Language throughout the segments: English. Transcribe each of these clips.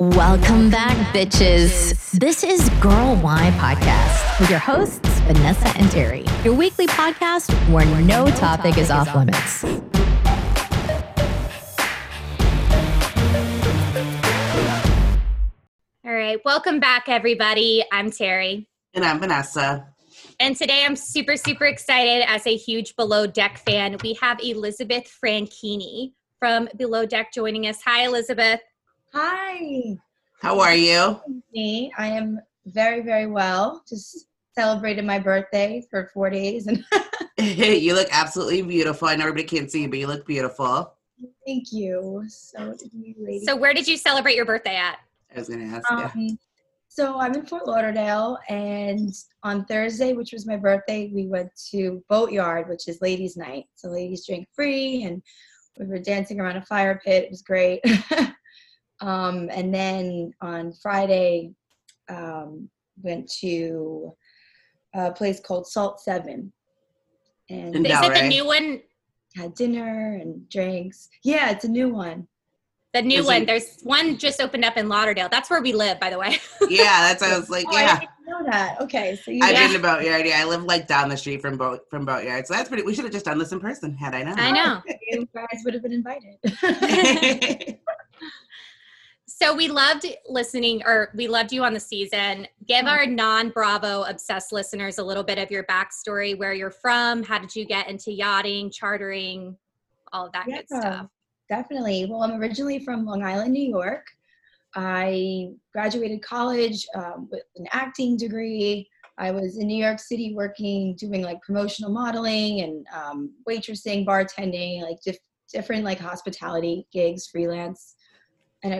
Welcome back, bitches. This is Girl Why Podcast with your hosts, Vanessa and Terry, your weekly podcast where no topic is off limits. All right, welcome back, everybody. I'm Terry. And I'm Vanessa. And today I'm super, super excited as a huge Below Deck fan. We have Elizabeth Frankini from Below Deck joining us. Hi, Elizabeth. Hi. How are you? Me. I am very, very well. Just celebrated my birthday for four days and you look absolutely beautiful. I know everybody can't see you, but you look beautiful. thank you. So did you ladies. So, where did you celebrate your birthday at? I was gonna ask you. um, so I'm in Fort Lauderdale and on Thursday, which was my birthday, we went to Boatyard, which is ladies' night. So ladies drink free and we were dancing around a fire pit. It was great. um, and then on Friday, um, went to a place called Salt Seven. And In Is it the new one? had dinner and drinks. Yeah, it's a new one. The new Is one. it- There's one just opened up in Lauderdale. That's where we live, by the way. yeah, that's I was like, Oh, I yeah. didn't know that. Okay, so you I Yeah. didn't about Boatyard. Yeah, I live like down the street from Boat from Boatyard. So that's pretty we should have just done this in person had I known. I know. you guys would have been invited. So we loved listening, or we loved you on the season. Give Oh. our non-Bravo obsessed listeners a little bit of your backstory, where you're from, how did you get into yachting, chartering, all of that good stuff. Definitely. Well, I'm originally from Long Island, New York. I graduated college um, with an acting degree. I was in New York City working, doing like promotional modeling and um, waitressing, bartending, like diff- different like hospitality gigs, freelance. And I,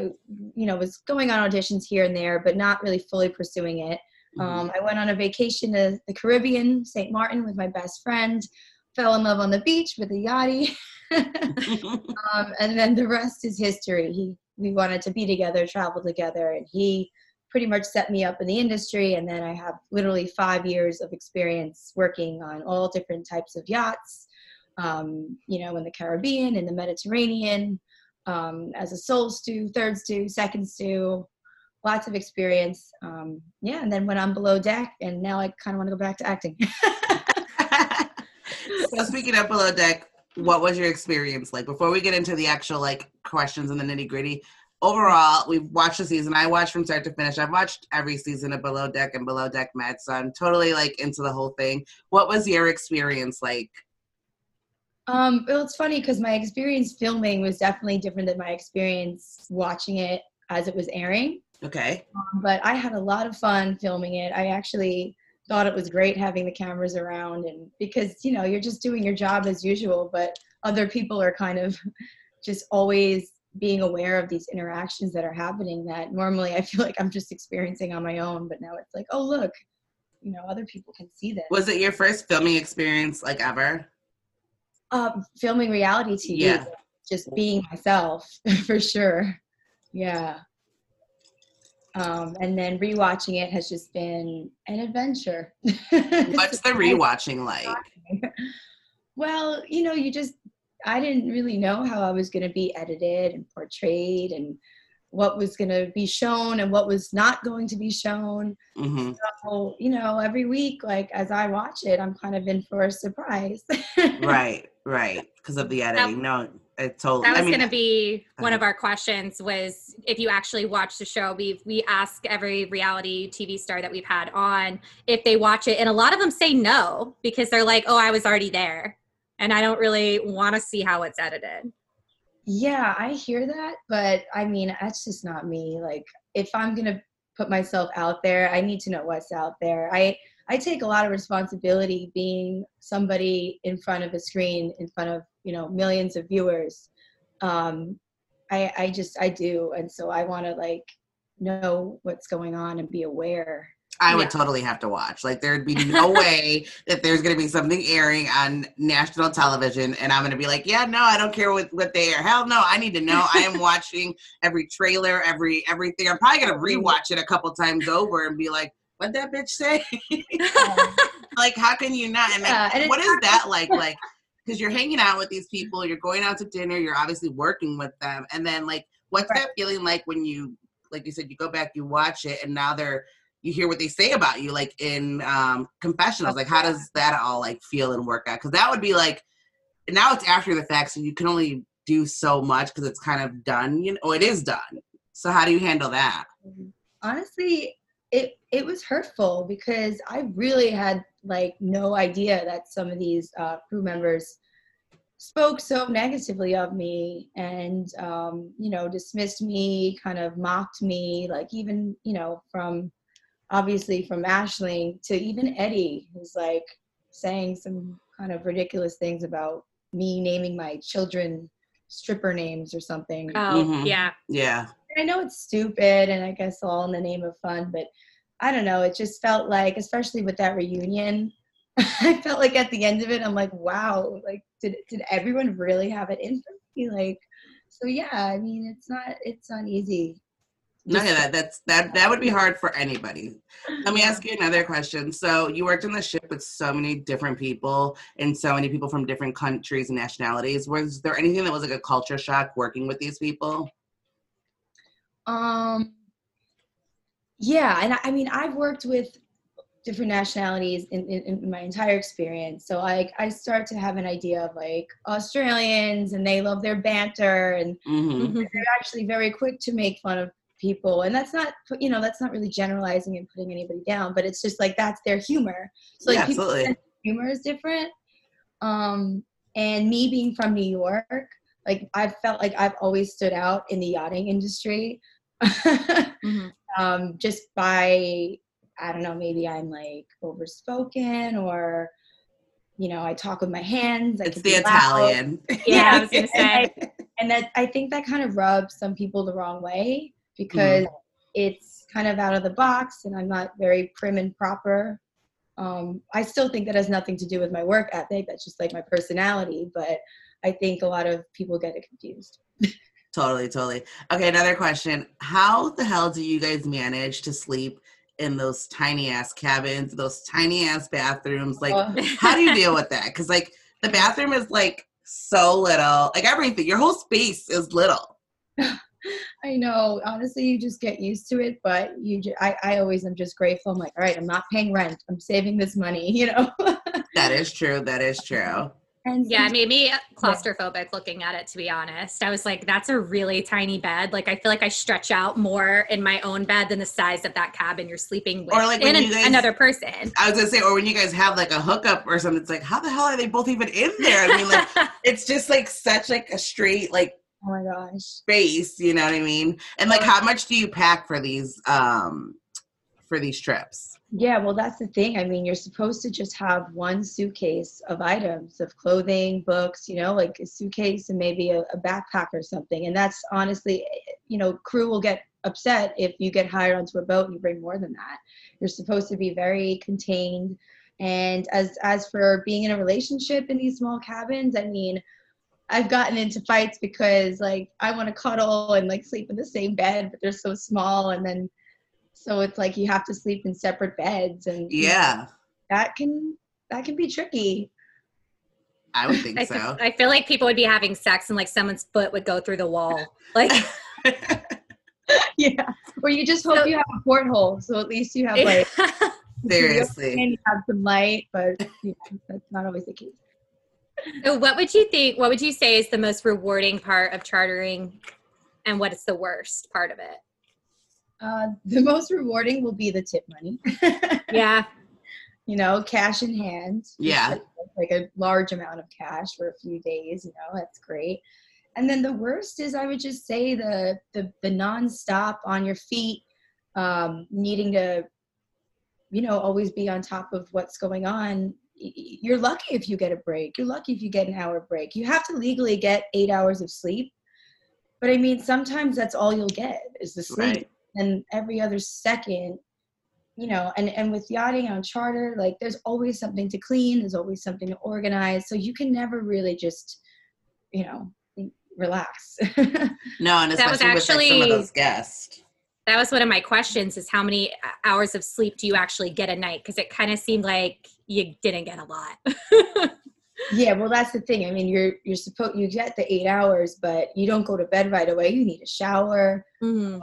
you know, was going on auditions here and there, but not really fully pursuing it. Mhm. Um, I went on a vacation to the Caribbean, St. Martin, with my best friend. Fell in love on the beach with a yachty, um, and then the rest is history. He, we wanted to be together, travel together, and he pretty much set me up in the industry. And then I have literally five years of experience working on all different types of yachts. Um, you know, in the Caribbean, in the Mediterranean, um, as a sole stew, third stew, second stew, lots of experience. Um, yeah, and then went on below deck, and now I kind of want to go back to acting. so speaking of below deck, what was your experience like before we get into the actual like questions and the nitty gritty? Overall, we've watched the season. I watched from start to finish. I've watched every season of Below Deck and Below Deck Med, so I'm totally like into the whole thing. What was your experience like? Um, well, it's funny because my experience filming was definitely different than my experience watching it as it was airing. Okay. But I had a lot of fun filming it. I actually thought it was great having the cameras around, and because you know you're just doing your job as usual, but other people are kind of just always being aware of these interactions that are happening that normally I feel like I'm just experiencing on my own. But now it's like, oh look, you know, other people can see this. Was it your first filming experience like ever? Um, filming reality TV, Yeah. just being myself for sure. Yeah. Um, and then rewatching it has just been an adventure. What's the rewatching like? Well, you know, you just, I didn't really know how I was going to be edited and portrayed and what was going to be shown and what was not going to be shown. hmm So, you know, every week, like as I watch it, I'm kind of in for a surprise. Right, right. Because of the editing. No, I totally. That was I mean, going to be one of our questions. Was if you actually watch the show, we we ask every reality TV star that we've had on if they watch it, and a lot of them say no because they're like, "Oh, I was already there, and I don't really want to see how it's edited." Yeah, I hear that, but I mean, that's just not me. Like, if I'm gonna put myself out there, I need to know what's out there. I I take a lot of responsibility being somebody in front of a screen, in front of you know millions of viewers. Um, I I just I do, and so I want to like know what's going on and be aware. I would Yeah. totally have to watch. Like there'd be no way that there's gonna be something airing on national television and I'm gonna be like, yeah, no, I don't care what, what they air. Hell no, I need to know. I am watching every trailer, every everything. I'm probably gonna rewatch it a couple times over and be like, what that bitch say? like, how can you not? And like, Yeah, what is that like? Like, because you're hanging out with these people, you're going out to dinner, you're obviously working with them, and then like, what's Right. that feeling like when you like you said, you go back, you watch it, and now they're you hear what they say about you, like in um confessionals. Like, how does that all like feel and work out? Because that would be like now it's after the fact, so you can only do so much because it's kind of done. You know, oh, it is done. So how do you handle that? honestly it it was hurtful because i really had like no idea that some of these uh, crew members spoke so negatively of me and um, you know dismissed me kind of mocked me like even you know from obviously from Ashling to even eddie who's like saying some kind of ridiculous things about me naming my children stripper names or something Oh, Mhm. yeah. Yeah. I know it's stupid and I guess all in the name of fun, but I don't know. It just felt like, especially with that reunion, I felt like at the end of it, I'm like, wow, like did did everyone really have it in for me? Like, so yeah, I mean, it's not it's not easy. No, Just- yeah, that, that's that that would be hard for anybody. Let me ask you another question. So you worked on the ship with so many different people and so many people from different countries and nationalities. Was there anything that was like a culture shock working with these people? Um, yeah, and I, I mean, I've worked with different nationalities in, in, in my entire experience. So like, I start to have an idea of like Australians, and they love their banter, and hmm Mhm. they're actually very quick to make fun of people and that's not you know that's not really generalizing and putting anybody down but it's just like that's their humor so like yeah, people's absolutely. humor is different um and me being from new york like i've felt like i've always stood out in the yachting industry Mhm. um just by i don't know maybe i'm like overspoken or you know i talk with my hands I It's the be loud. Italian. Yeah, I was gonna say. and that I think that kind of rubs some people the wrong way because it's kind of out of the box and I'm not very prim and proper. Um, I still think that has nothing to do with my work ethic. That's just like my personality. But I think a lot of people get it confused. Totally, totally. Okay, another question. How the hell do you guys manage to sleep in those tiny ass cabins, those tiny ass bathrooms? Like, Uh, how do you deal with that? Because like the bathroom is like so little, like everything. Your whole space is little. I know. Honestly, you just get used to it. But you, ju- I, I always am just grateful. I'm like, all right, I'm not paying rent. I'm saving this money. You know. That is true. That is true. and Yeah, it made me claustrophobic looking at it, to be honest. I was like, that's a really tiny bed. Like, I feel like I stretch out more in my own bed than the size of that cabin you're sleeping with. Or, like, in you guys- another person. I was gonna say, or when you guys have like a hookup or something, it's like, how the hell are they both even in there? I mean, like, it's just like such like a straight like oh my gosh. space. You know what I mean? And like, how much do you pack for these um for these trips? Yeah, well, that's the thing. I mean, you're supposed to just have one suitcase of items of clothing, books, you know, like a suitcase and maybe a, a backpack or something. And that's honestly, you know, crew will get upset if you get hired onto a boat and you bring more than that. You're supposed to be very contained. And as as for being in a relationship in these small cabins, I mean, I've gotten into fights because like I want to cuddle and like sleep in the same bed, but they're so small, and then so it's like you have to sleep in separate beds, and Yeah, that can that can be tricky. I would think I, so. I feel like people would be having sex and like someone's foot would go through the wall. Like, yeah, or you just hope So- you have a porthole, so at least you have like Seriously. and you have some light, but you know, that's not always the case. So what would you think? What would you say is the most rewarding part of chartering, and what is the worst part of it? Uh, the most rewarding will be the tip money. Yeah, you know, cash in hand. Yeah. Like, like a large amount of cash for a few days, you know, that's great. And then the worst is I would just say the the the nonstop on your feet, um, needing to, you know, always be on top of what's going on. Y- y- You're lucky if you get a break. You're lucky if you get an hour break. You have to legally get eight hours of sleep. But I mean, sometimes that's all you'll get is the sleep Right. and every other second you know and and with yachting on charter like there's always something to clean there's always something to organize so you can never really just you know relax No, and That was especially with like some of those guests. that was one of my questions: is how many uh, hours of sleep do you actually get a night? Because it kind of seemed like you didn't get a lot. yeah well that's the thing i mean you're you're supposed you get the eight hours but you don't go to bed right away you need a shower Mhm.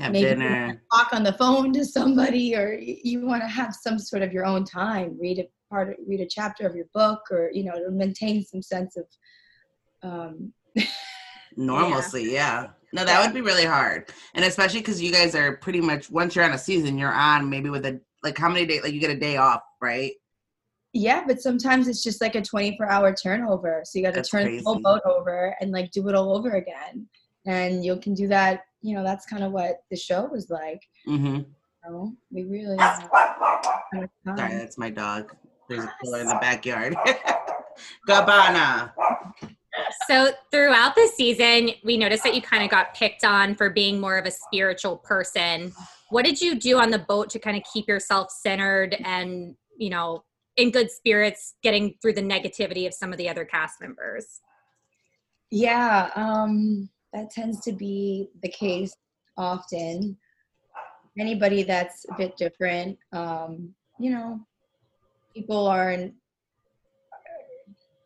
Have maybe dinner. talk on the phone to somebody, or you want to have some sort of your own time. Read a part, of, read a chapter of your book, or you know, to maintain some sense of. Um, Normalcy, yeah. No, that would be really hard. And especially because you guys are pretty much once you're on a season, you're on maybe with a like how many days like you get a day off, right? Yeah, but sometimes it's just like a 24 hour turnover. So you got to That's turn the whole boat over and like do it all over again. And you can do that. You know, that's kind of what the show was like. Mm-hmm. You know? We really. had so much Sorry, that's my dog. There's a killer in the backyard. Gabbana. So throughout the season, we noticed that you kind of got picked on for being more of a spiritual person. What did you do on the boat to kind of keep yourself centered and, you know, in good spirits, getting through the negativity of some of the other cast members? Yeah, um, that tends to be the case often. Anybody that's a bit different, um, you know, people aren't,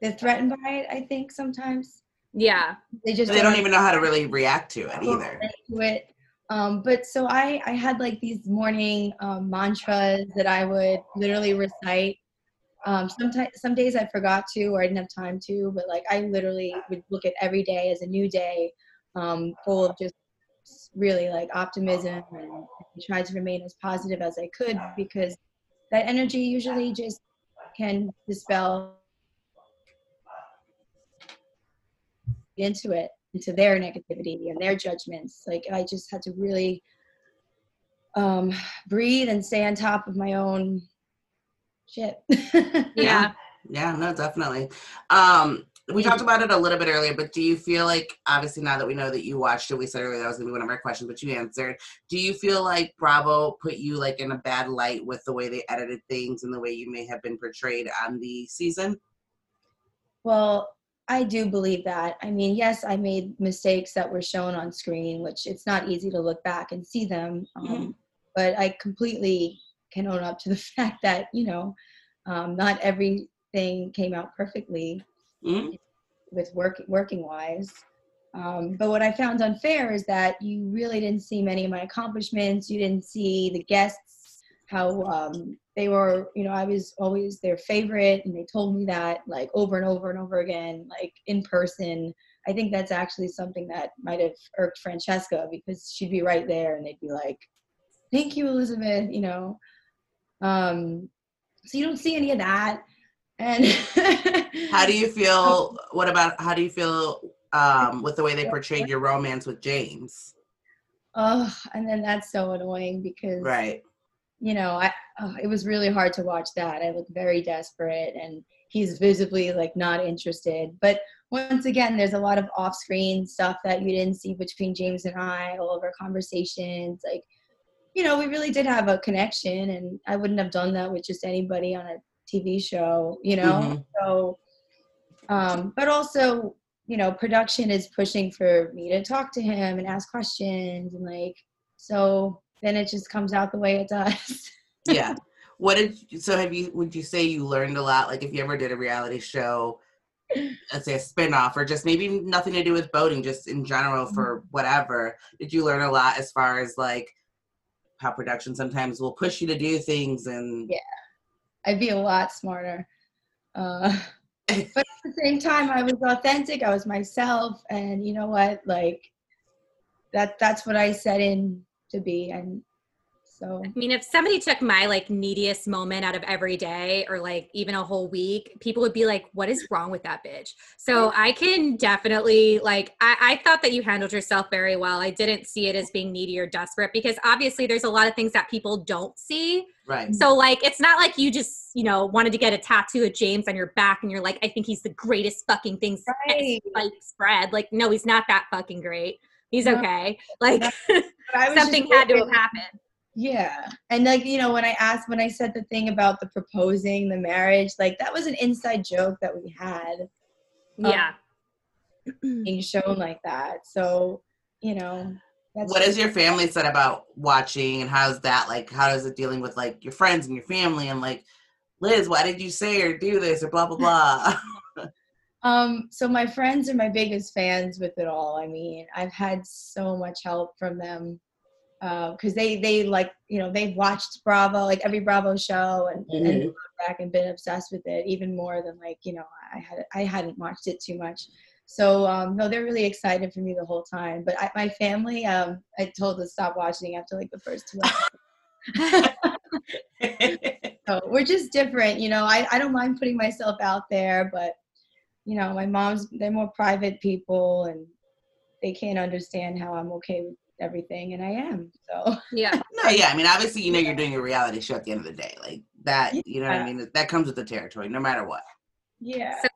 they're threatened by it, I think, sometimes. Yeah. They just They don't even know how to really react to it either. into it. Um, but so I, I had like these morning um, mantras that I would literally recite. Um, sometimes, some days I forgot to or I didn't have time to, but like I literally would look at every day as a new day, um, full of just really like optimism and try to remain as positive as I could because that energy usually just can dispel into it into their negativity and their judgments. Like i just had to really um breathe and stay on top of my own shit Yeah. Yeah, no, definitely. Um, we talked about it a little bit earlier, but do you feel like obviously now that we know that you watched it, we said earlier that was gonna be one of our questions, but you answered. Do you feel like Bravo put you like in a bad light with the way they edited things and the way you may have been portrayed on the season? well i do believe that i mean yes i made mistakes that were shown on screen which it's not easy to look back and see them um, Mhm. but i completely can own up to the fact that you know um, not everything came out perfectly Mhm. with work working wise. Um, but what I found unfair is that you really didn't see many of my accomplishments. You didn't see the guests how um, they were. You know, I was always their favorite, and they told me that like over and over and over again, like in person. I think that's actually something that might have irked Francesca because she'd be right there, and they'd be like, "Thank you, Elizabeth." You know. Um, so you don't see any of that. And How do you feel? What about how do you feel um, with the way they portrayed your romance with James? Oh, and then that's so annoying because Right. you know, I oh, it was really hard to watch that. I look very desperate, and he's visibly like not interested. But once again, there's a lot of off-screen stuff that you didn't see between James and I. All of our conversations, like you know, we really did have a connection, and I wouldn't have done that with just anybody on a TV show. You know, Mhm. so. Um, but also, you know, production is pushing for me to talk to him and ask questions, and like, so then it just comes out the way it does. yeah what did so have you would you say you learned a lot like if you ever did a reality show let's say a spin-off or just maybe nothing to do with boating just in general for whatever did you learn a lot as far as like how production sometimes will push you to do things and Yeah. I'd be a lot smarter. Uh, but at the same time, I was authentic. I was myself, and you know what? Like that. That's what I set in to be, and so I mean, if somebody took my like neediest moment out of every day or like even a whole week, people would be like, what is wrong with that bitch? So I can definitely like, I, I thought that you handled yourself very well. I didn't see it as being needy or desperate because obviously there's a lot of things that people don't see. right So like, it's not like you just, you know, wanted to get a tattoo of James on your back and you're like, I think he's the greatest fucking thing since Right. sliced bread. Like, no, he's not that fucking great. He's No. okay. Like But I was just something had to have happened. Yeah, and like you know, when I asked, when I said the thing about the proposing, the marriage, like that was an inside joke that we had. Yeah. being shown like that. So, you know, that's what has your family said about watching and how's that like how is it dealing with like your friends and your family and like liz why did you say or do this or blah blah blah um so my friends are my biggest fans with it all. I mean, I've had so much help from them. Because they they like you know they've watched Bravo like every Bravo show and, and Mhm. gone back and been obsessed with it even more than like you know I had I hadn't watched it too much. So um, no, they're really excited for me the whole time. But I, my family, um, I told to stop watching after like the first two. so we're just different, you know. I, I don't mind putting myself out there, but you know, my mom's they're more private people and they can't understand how I'm okay with everything and I am. So Yeah. no, yeah. I mean, obviously, you know, you're doing a reality show at the end of the day, like that. You know what I mean? That comes with the territory, no matter what. yeah. So-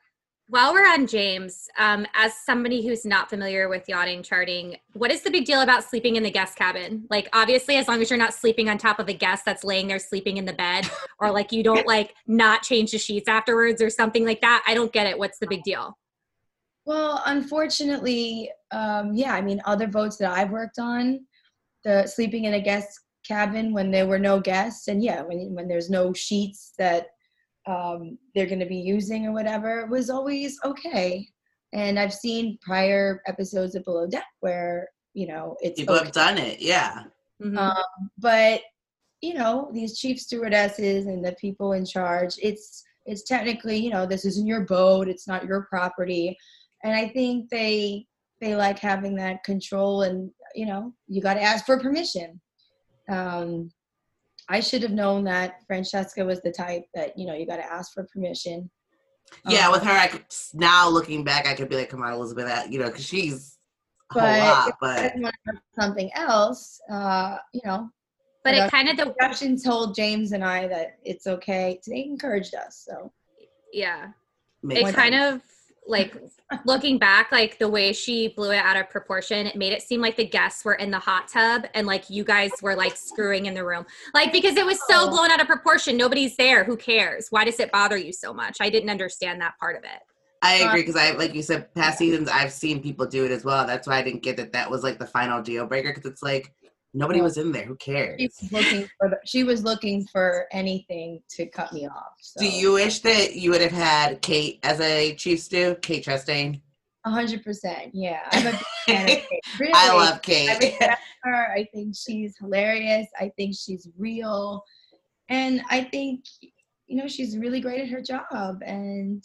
While we're on James, um, as somebody who's not familiar with yachting charting, what is the big deal about sleeping in the guest cabin? Like, obviously, as long as you're not sleeping on top of a guest that's laying there sleeping in the bed, or like you don't like not change the sheets afterwards or something like that. I don't get it. What's the big deal? Well, unfortunately, um, yeah, I mean, other boats that I've worked on, the sleeping in a guest cabin when there were no guests, and yeah, when when there's no sheets that um, they're going to be using or whatever, was always okay. And I've seen prior episodes of Below Deck where you know it's People okay. have done it, yeah. Mhm. Um, but you know these chief stewardesses and the people in charge it's it's technically you know this isn't your boat it's not your property and i think they they like having that control and you know you got to ask for permission um i should have known that francesca was the type that you know you got to ask for permission Yeah, Um, with her, I could now looking back, I could be like, "Come on, Elizabeth," uh, you know, because she's a whole But lot. But something else uh you know but it kind of the production told james and i that it's okay they encouraged us so yeah. makes it kind sense. of like looking back like the way she blew it out of proportion it made it seem like the guests were in the hot tub and like you guys were like screwing in the room. Like because it was so Oh. blown out of proportion nobody's there who cares? Why does it bother you so much? I didn't understand that part of it. I agree because I, like you said, past seasons I've seen people do it as well. That's why I didn't get that that was like the final deal breaker because it's like nobody was in there. Who cares? she was looking for the, she was looking for anything to cut me off. So. Do you wish that you would have had Kate as a chief stew? Kate Chastain. A hundred percent. Yeah, I'm a fan of Kate. Really, I love I Kate. respect her. I think she's hilarious. I think she's real, and I think you know she's really great at her job. And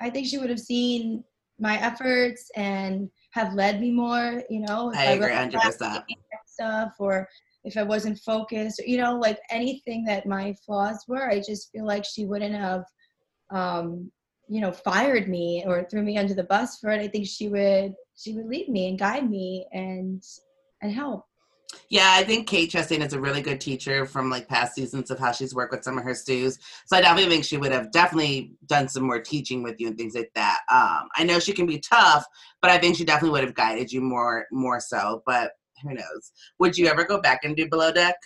I think she would have seen my efforts and have led me more. You know, if I agree, hundred percent. Stuff or if I wasn't focused, you know, like anything that my flaws were, I just feel like she wouldn't have, um, you know, fired me or threw me under the bus for it. I think she would, she would lead me and guide me and and help. Yeah, I think Kate Chastain is a really good teacher from like past seasons of how she's worked with some of her stews. So I definitely think she would have definitely done some more teaching with you and things like that. Um, I know she can be tough, but I think she definitely would have guided you more more so. But who knows? Would you ever go back and do below deck?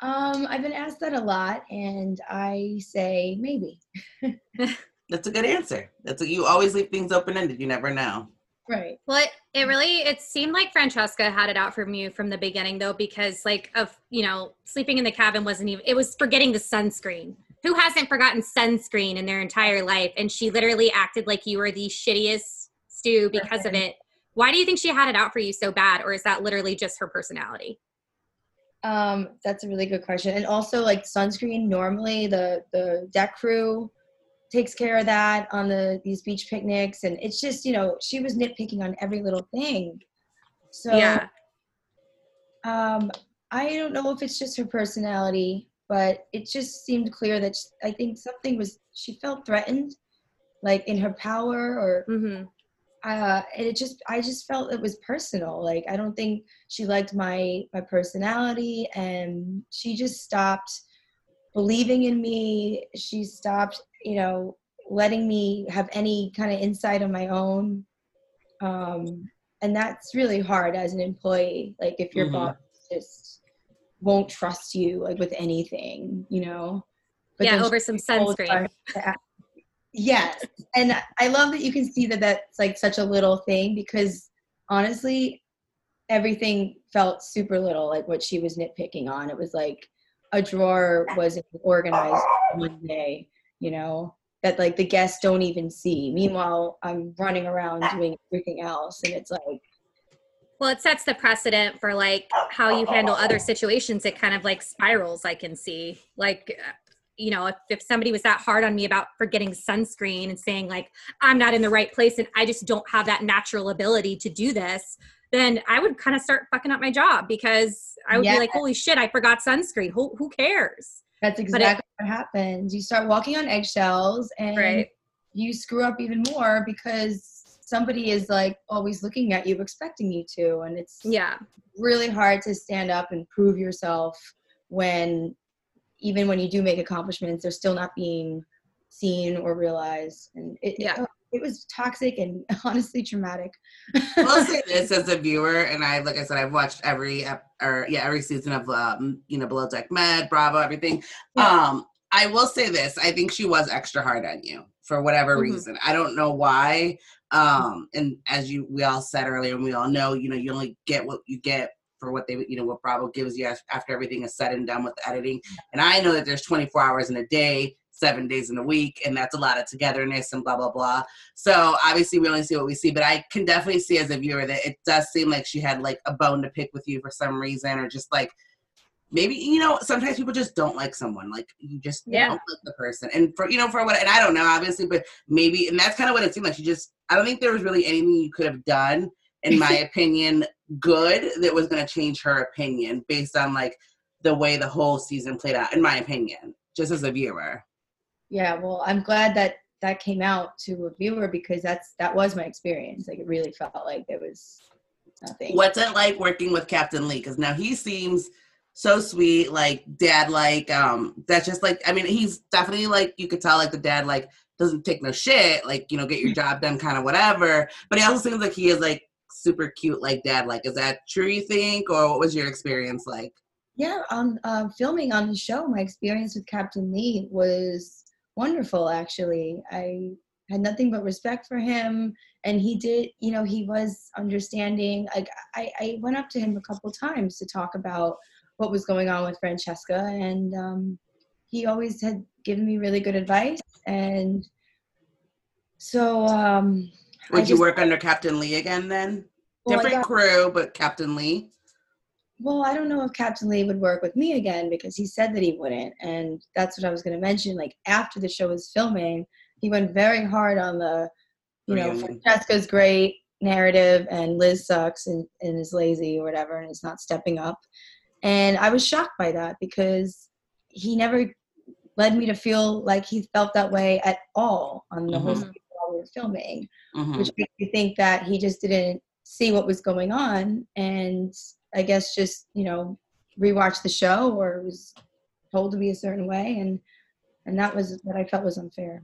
Um, I've been asked that a lot, and I say maybe. That's a good answer. That's a, you always leave things open ended. You never know. Right. Well, it, it really it seemed like Francesca had it out from you from the beginning though, because like of you know sleeping in the cabin wasn't even it was forgetting the sunscreen. Who hasn't forgotten sunscreen in their entire life? And she literally acted like you were the shittiest stew because of it. Why do you think she had it out for you so bad, or is that literally just her personality? Um, that's a really good question. And also like sunscreen, normally the the deck crew takes care of that on the these beach picnics and it's just, you know, she was nitpicking on every little thing. So yeah, um I don't know if it's just her personality, but it just seemed clear that sh I think something was she felt threatened like in her power or hmm uh, and it just I just felt it was personal. Like I don't think she liked my my personality, and she just stopped believing in me. She stopped, you know, letting me have any kind of insight on my own. Um, and that's really hard as an employee. Like if your Mhm. boss just won't trust you like with anything, you know. yeah, over some sunscreen. Yes, and I love that you can see that that's like such a little thing because honestly, everything felt super little. Like what she was nitpicking on, it was like a drawer wasn't organized one day, you know, that like the guests don't even see. Meanwhile, I'm running around doing everything else, and it's like, Well, it sets the precedent for like how you handle other situations. It kind of like spirals. I can see like. You know, if, if somebody was that hard on me about forgetting sunscreen and saying, like, I'm not in the right place and I just don't have that natural ability to do this, then I would kind of start fucking up my job because I would be like, holy shit, I forgot sunscreen. Who, who cares? That's it- exactly what happens. You start walking on eggshells and Right. you screw up even more because somebody is like always looking at you, expecting you to. And it's Yeah. really hard to stand up and prove yourself when even when you do make accomplishments, they're still not being seen or realized. And it, Yeah. it, it was toxic and honestly traumatic. I'll say this as a viewer, and I, like I said, I've watched every, or yeah, every season of, um, you know, Below Deck Med, Bravo, everything. Yeah. Um, I will say this: I think she was extra hard on you for whatever Mhm. reason. I don't know why. Um, and as you, we all said earlier, and we all know, you know, you only get what you get for what they, you know, what Bravo gives you after everything is said and done with the editing. Mm-hmm. And I know that there's 24 hours in a day, seven days in a week, and that's a lot of togetherness and blah blah blah. So obviously we only see what we see, but I can definitely see as a viewer that it does seem like she had like a bone to pick with you for some reason, or just like maybe you know sometimes people just don't like someone like you just Yeah. don't like the person and for you know for what and I don't know obviously, but maybe and that's kind of what it seemed like. She just I don't think there was really anything you could have done in my opinion good that was going to change her opinion based on like the way the whole season played out in my opinion just as a viewer. yeah, well, I'm glad that that came out to a viewer because that's that was my experience. Like it really felt like there was nothing. What's it like working with Captain Lee? Because now he seems so sweet, like dad like. Um, that's just like I mean, he's definitely like you could tell like the dad like doesn't take no shit, like you know, get your job done, kind of whatever. But he also seems like he is like super cute, like dad. Like, is that true? You think, or what was your experience like? Yeah, on uh, filming on the show, my experience with Captain Lee was wonderful. Actually, I had nothing but respect for him, and he did. You know, he was understanding. Like I, I went up to him a couple times to talk about what was going on with Francesca, and um, he always had given me really good advice. And so, um, Would you work under Captain Lee again then? well, Different got- crew, but Captain Lee. Well, I don't know if Captain Lee would work with me again because he said that he wouldn't. And that's what I was going to mention. Like, after the show was filming, he went very hard on the, you know. Francesca's great narrative and Liz sucks and, and is lazy or whatever and is not stepping up. And I was shocked by that because he never led me to feel like he felt that way at all on the whole Mhm. season while we were filming Mhm. which makes me think that he just didn't see what was going on and i guess just you know rewatched the show or was told to be a certain way and and that was what i felt was unfair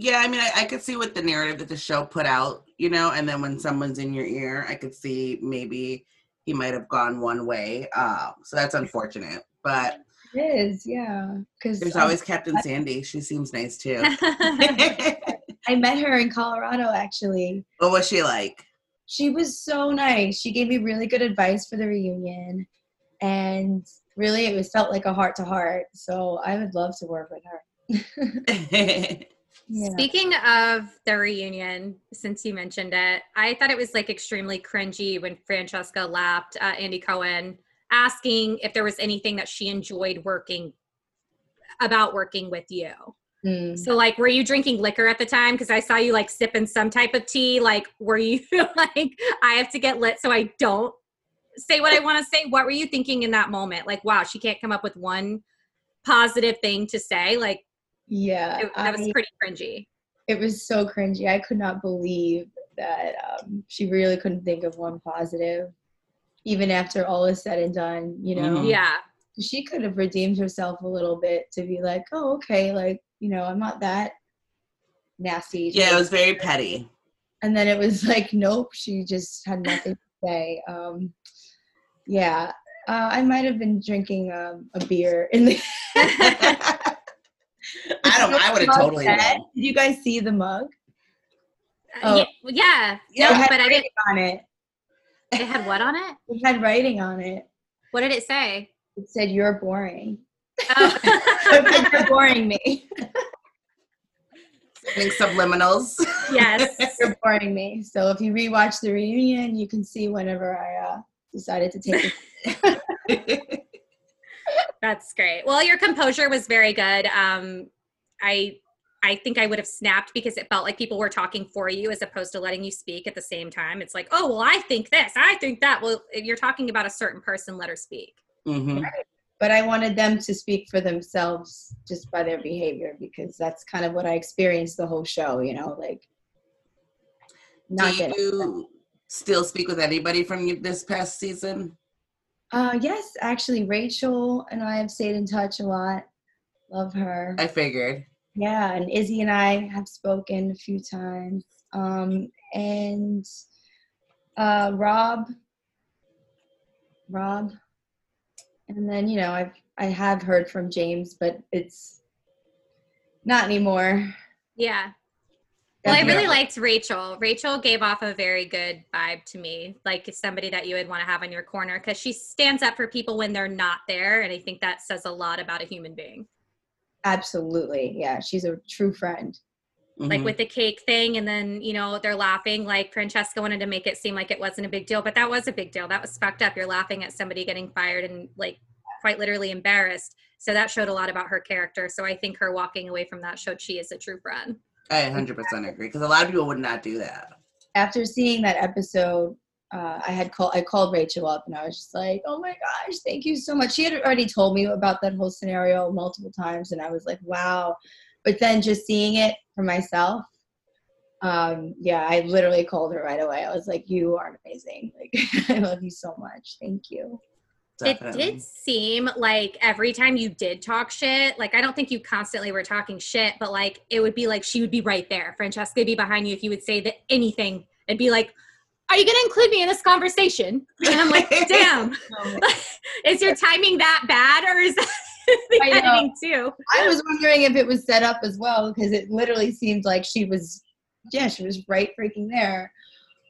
Yeah, I mean, I, I could see what the narrative that the show put out, you know, and then when someone's in your ear, I could see maybe he might have gone one way. Um, so that's unfortunate. But it is yeah because there's always Captain Sandy. She seems nice too. I met her in colorado actually what was she like? she was so nice she gave me really good advice for the reunion and really it was felt like a heart to heart so i would love to work with her yeah. Speaking of the reunion, since you mentioned it, I thought it was like extremely cringy when Francesca lapped uh, Andy Cohen asking if there was anything that she enjoyed working about working with you. Mm. So, like, were you drinking liquor at the time? Because I saw you like sipping some type of tea. Like, were you like, I have to get lit so I don't say what I want to say? What were you thinking in that moment? Like, wow, she can't come up with one positive thing to say. Like, yeah it, that was pretty cringy. it was so cringy. I could not believe that um, she really couldn't think of one positive, even after all is said and done. You know, Mhm. Yeah. she could have redeemed herself a little bit to be like, oh, okay, like you know, I'm not that nasty. Yeah, it was very petty. and then it was like, nope, she just had nothing to say. Um, yeah, uh, I might have been drinking um, a beer in the. I don't. I would have totally. Did you guys see the mug? Uh, Oh. yeah, yeah. Yeah, No, it had but I didn't. on it. It had what on it? It had writing on it. What did it say? It said, "You're boring." Oh. You're boring me. Sending subliminals. Yes. You're boring me. So if you rewatch the reunion, you can see whenever I uh, decided to take it. That's great. Well, your composure was very good. Um, I I think I would have snapped because it felt like people were talking for you as opposed to letting you speak at the same time. It's like, oh well, I think this, I think that. Well, if you're talking about a certain person, let her speak. hmm but I wanted them to speak for themselves just by their behavior because that's kind of what I experienced the whole show, you know, like not Do you still speak with anybody from this past season? uh yes, actually Rachel and I have stayed in touch a lot. Love her. I figured. Yeah, and Izzy and I have spoken a few times. Um and uh Rob Rob and then you know I've I have heard from James, but it's not anymore. Yeah. Well, I really liked Rachel. Rachel gave off a very good vibe to me, like somebody that you would want to have on your corner because she stands up for people when they're not there. And I think that says a lot about a human being. Absolutely. Yeah, she's a true friend. Like Mhm. with the cake thing, and then, you know, they're laughing. Like Francesca wanted to make it seem like it wasn't a big deal, but that was a big deal. That was fucked up. You're laughing at somebody getting fired and, like, quite literally embarrassed. So that showed a lot about her character. So I think her walking away from that showed she is a true friend. I 100% agree because a lot of people would not do that. After seeing that episode, uh, I had called I called Rachel up and I was just like, "Oh my gosh, thank you so much." She had already told me about that whole scenario multiple times, and I was like, "Wow!" But then just seeing it for myself, um, yeah, I literally called her right away. I was like, "You are amazing! Like, I love you so much. Thank you." It did seem like every time you did talk shit, like I don't think you constantly were talking shit, but like it would be like she would be right there. Francesca would be behind you if you would say that anything. It'd be like, Are you gonna include me in this conversation? And I'm like, damn, is your timing that bad or is that the I know. editing too? I was wondering if it was set up as well because it literally seemed like she was, yeah, she was right freaking there.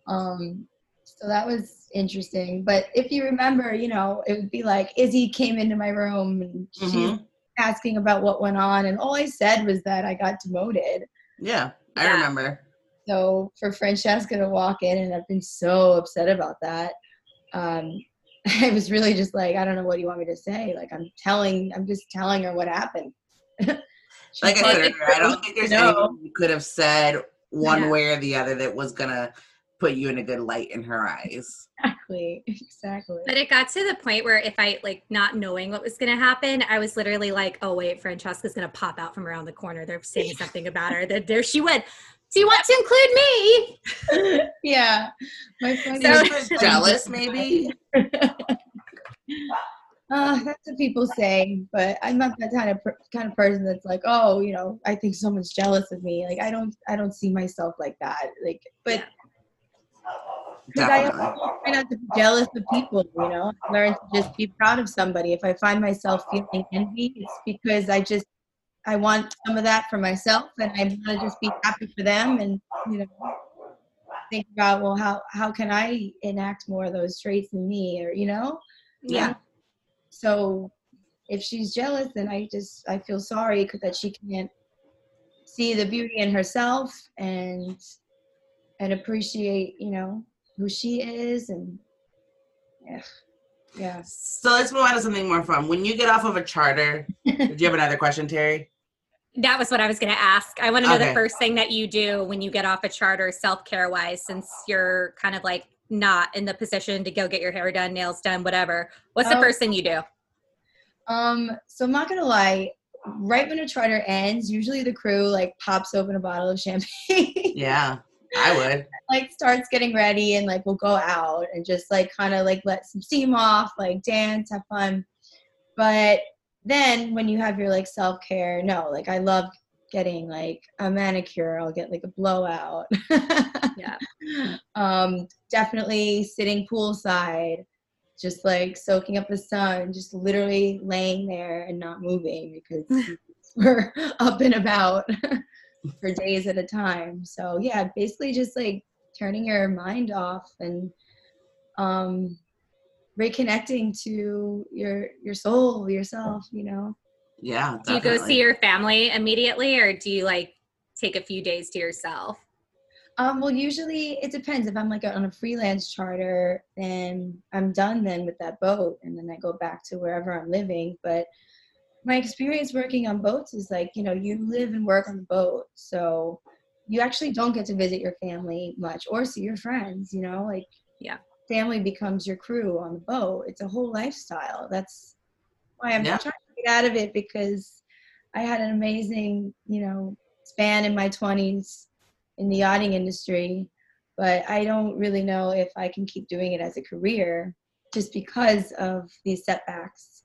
Um, so that was interesting. But if you remember, you know, it would be like Izzy came into my room and she's Mhm. asking about what went on, and all I said was that I got demoted. Yeah, I Yeah. remember. So for Francesca to walk in, and I've been so upset about that. Um, I was really just like, I don't know what you want me to say. Like I'm telling, I'm just telling her what happened. Like I said, earlier, I don't think there's No. anything you could have said one Yeah. way or the other that was gonna put you in a good light in her eyes. exactly, exactly. But it got to the point where if I like not knowing what was gonna happen, I was literally like, Oh wait, Francesca's gonna pop out from around the corner. They're saying something about her. There, there she went. Do you want to include me? yeah, my friend So- is Jealous, maybe. Uh, that's what people say, but I'm not that kind of per- kind of person that's like, oh, you know, I think someone's jealous of me. Like I don't, I don't see myself like that. Like, but because I Definitely. try not to be jealous of people, you know, I learn to just be proud of somebody. If I find myself feeling envy, it's because I just I want some of that for myself, and I want to just be happy for them, and you know, think about well, how how can I enact more of those traits in me, or you know, Yeah. so if she's jealous, then I just I feel sorry 'cause that she can't see the beauty in herself and and appreciate you know who she is and yeah yeah So let's move on to something more fun. When you get off of a charter, do you have another question, Terry? That was what I was going to ask. I want to know Okay. the first thing that you do when you get off a charter, self care wise, since you're kind of like not in the position to go get your hair done, nails done, whatever. What's the Oh. first thing you do? um so i'm not gonna lie right when a charter ends usually the crew like pops open a bottle of champagne Yeah, I would. like starts getting ready and like we'll go out and just like kind of like let some steam off, like dance, have fun. But then when you have your like self care, no, like I love getting like a manicure. I'll get like a blowout. Yeah. Um, definitely sitting poolside, just like soaking up the sun, just literally laying there and not moving because we're up and about for days at a time. So yeah, basically just like turning your mind off and um reconnecting to your your soul, yourself, you know. Yeah, Do you go see your family immediately or do you like take a few days to yourself? Um, well, usually it depends. If I'm like on a freelance charter, then I'm done then with that boat, and then I go back to wherever I'm living. But my experience working on boats is like, you know, you live and work on the boat, so you actually don't get to visit your family much or see your friends. You know, like Yeah. Family becomes your crew on the boat. It's a whole lifestyle. That's why I'm Yeah. trying to get out of it because I had an amazing, you know, span in my 20s in the yachting industry, but I don't really know if I can keep doing it as a career just because of these setbacks.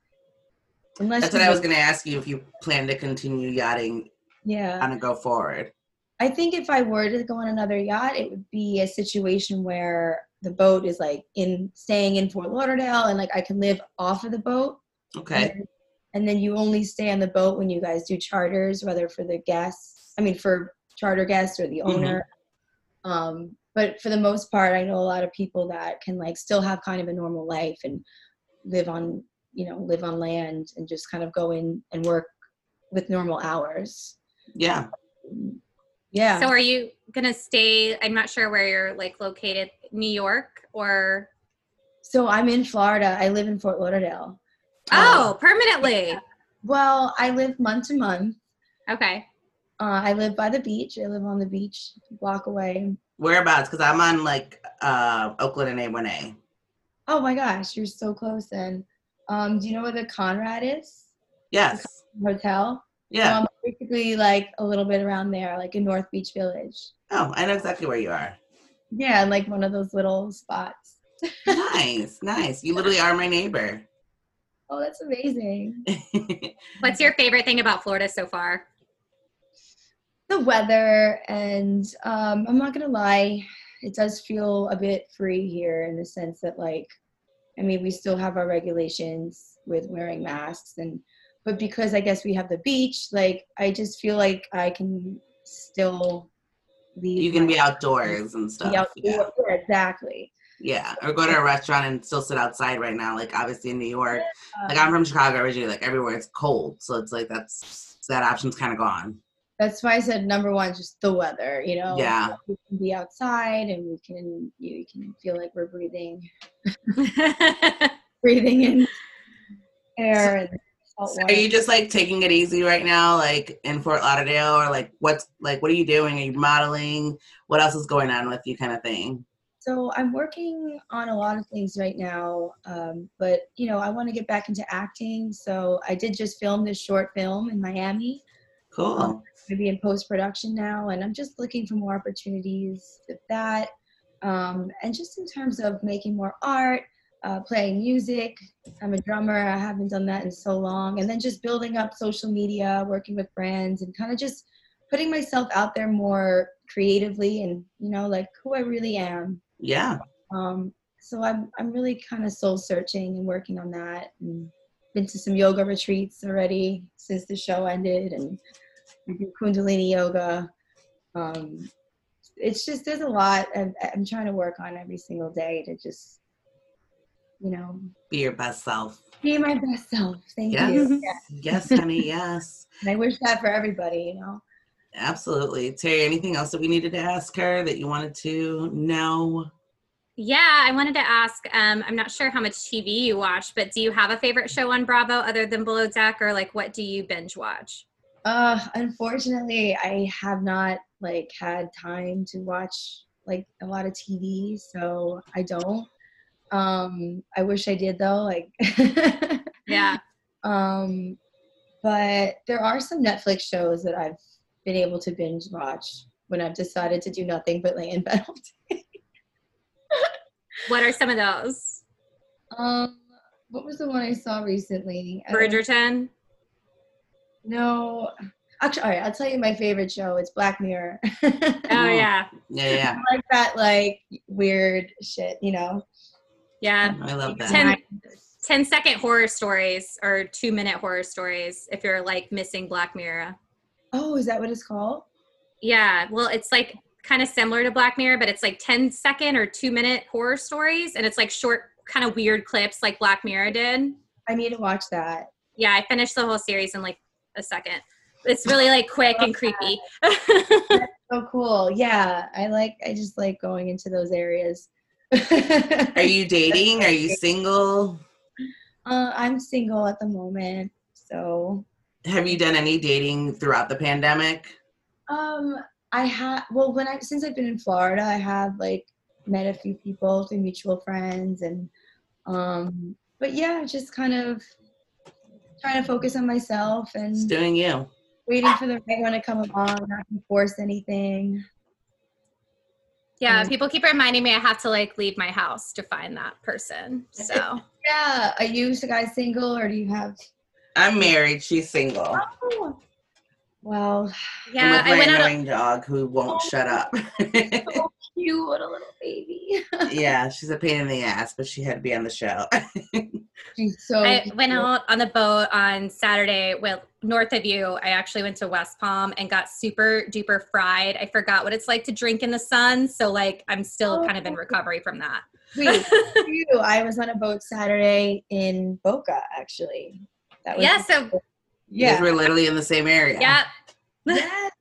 Unless That's what I was going to ask you if you plan to continue yachting Yeah. on a go forward. I think if I were to go on another yacht, it would be a situation where the boat is like in staying in Fort Lauderdale and like I can live off of the boat. Okay. And, and then you only stay on the boat when you guys do charters, whether for the guests, I mean, for charter guests or the Mhm. owner. Um, but for the most part, I know a lot of people that can like still have kind of a normal life and live on, you know, live on land and just kind of go in and work with normal hours. Yeah. Yeah. So are you gonna stay? I'm not sure where you're like located, New York or So I'm in Florida. I live in Fort Lauderdale. oh, permanently. Well, I live month to month. Okay. Uh, I live by the beach. I live on the beach, a block away. Whereabouts? Because I'm on like uh, Oakland and A1A. Oh my gosh, you're so close then. Um, do you know where the Conrad is? Yes. Hotel? Yeah. Um, basically like a little bit around there, like in North Beach Village. Oh, I know exactly where you are. Yeah, like one of those little spots. nice, nice. You literally are my neighbor. Oh, that's amazing. What's your favorite thing about Florida so far? the weather and um, i'm not gonna lie it does feel a bit free here in the sense that like i mean we still have our regulations with wearing masks and but because i guess we have the beach like i just feel like i can still leave you can my- be outdoors and stuff. outdoor- Yeah. yeah, exactly Yeah. Or go to a restaurant and still sit outside right now. Like obviously in New York. Like Um, I'm from Chicago originally, like everywhere it's cold. So it's like that's that option's kind of gone. that's why i said number one just the weather you know Yeah. we can be outside and we can you can feel like we're breathing breathing in air and So are you just like taking it easy right now, like in Fort Lauderdale, or like what's like what are you doing? Are you modeling? What else is going on with you, kind of thing? So I'm working on a lot of things right now, um, but you know I want to get back into acting. So I did just film this short film in Miami. Cool. Maybe in post production now, and I'm just looking for more opportunities with that. Um, and just in terms of making more art, uh, playing music. I'm a drummer. I haven't done that in so long. And then just building up social media, working with brands, and kind of just putting myself out there more creatively and you know like who I really am. Yeah. Um, so I'm I'm really kind of soul searching and working on that. And been to some yoga retreats already since the show ended, and I do Kundalini yoga. Um, it's just there's a lot I'm, I'm trying to work on every single day to just you know Be your best self. be my best self. Thank Yes. you. Yeah. Yes, honey. Yes. And I wish that for everybody. You know. Absolutely. Terry, anything else that we needed to ask her that you wanted to know? Yeah, I wanted to ask. Um, I'm not sure how much TV you watch, but do you have a favorite show on Bravo other than Below Deck, or like what do you binge watch? Uh, unfortunately, I have not like had time to watch like a lot of TV, so I don't. Um, I wish I did though. Like, Yeah. um, but there are some Netflix shows that I've been able to binge watch when I've decided to do nothing but lay in bed all day. What are some of those? Um, what was the one I saw recently? Bridgerton. No. Actually, all right, I'll tell you my favorite show. It's Black Mirror. Oh yeah, Yeah, yeah. like that like weird shit, you know. Yeah. Oh, I love that. Ten- 10 second horror stories or two minute horror stories if you're like missing Black Mirror. Oh, is that what it's called? Yeah, well, it's like kind of similar to Black Mirror, but it's like 10 second or two minute horror stories, and it's like short, kind of weird clips like Black Mirror did. I need to watch that. Yeah, I finished the whole series in like a second. it's really like quick and creepy. so cool. Yeah, I like. I just like going into those areas. Are you dating? Are you single? Uh, I'm single at the moment, so. Have you done any dating throughout the pandemic? Um, I have. Well, when I since I've been in Florida, I have like met a few people through mutual friends, and um, but yeah, just kind of trying to focus on myself and Just doing you. waiting for the right one to come along, not to force anything. Yeah, Mm. people keep reminding me I have to like leave my house to find that person. So Yeah, are you guys single or do you have? I'm married. She's single. Oh, well, yeah, I'm I with went my out. annoying dog who won't shut up. so cute, what a little baby. yeah, she's a pain in the ass, but she had to be on the show. She's so. I cute. went out on the boat on Saturday with north of you. I actually went to West Palm and got super duper fried. I forgot what it's like to drink in the sun. So like I'm still oh, kind of in recovery from that. Wait, you, I was on a boat Saturday in Boca, actually. That was Yeah, so You guys yeah. were literally in the same area. yeah. Yes.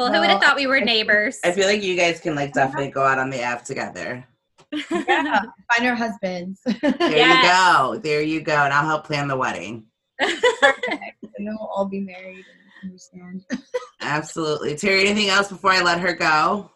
Well, who would have thought we were neighbors? I feel like you guys can like definitely go out on the app together. yeah. Find our husbands. There Yes. you go. There you go. And I'll help plan the wedding. and then we'll all be married and understand. Absolutely. Terry, anything else before I let her go?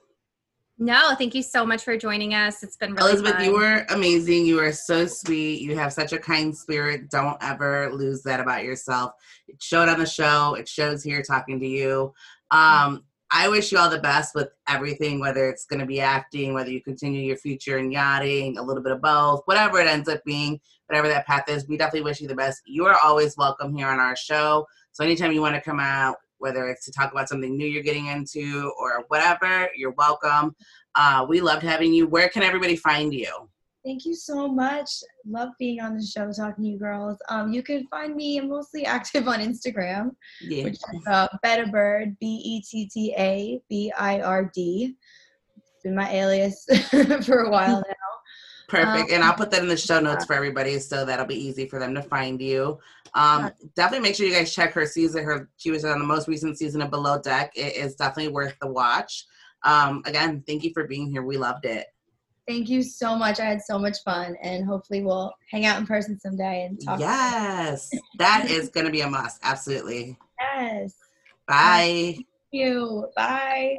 no, thank you so much for joining us. It's been really Elizabeth, fun. you were amazing. You were so sweet. You have such a kind spirit. Don't ever lose that about yourself. It showed on the show. It shows here talking to you. Um, I wish you all the best with everything, whether it's going to be acting, whether you continue your future in yachting, a little bit of both, whatever it ends up being, whatever that path is. We definitely wish you the best. You are always welcome here on our show. So anytime you want to come out, whether it's to talk about something new you're getting into or whatever, you're welcome. Uh, we loved having you. Where can everybody find you? Thank you so much. Love being on the show, talking to you girls. Um, you can find me I'm mostly active on Instagram, Yeah. which is uh, Betta Bird, B E T T A B I R D. It's been my alias for a while now. Perfect. and Um, I'll put that in the show notes for everybody so that'll be easy for them to find you. Um, definitely make sure you guys check her season. Her she was on the most recent season of Below Deck. It is definitely worth the watch. Um, again, thank you for being here. We loved it. Thank you so much. I had so much fun, and hopefully we'll hang out in person someday and talk. Yes, that is going to be a must. Absolutely. Yes. Bye. Thank you. Bye.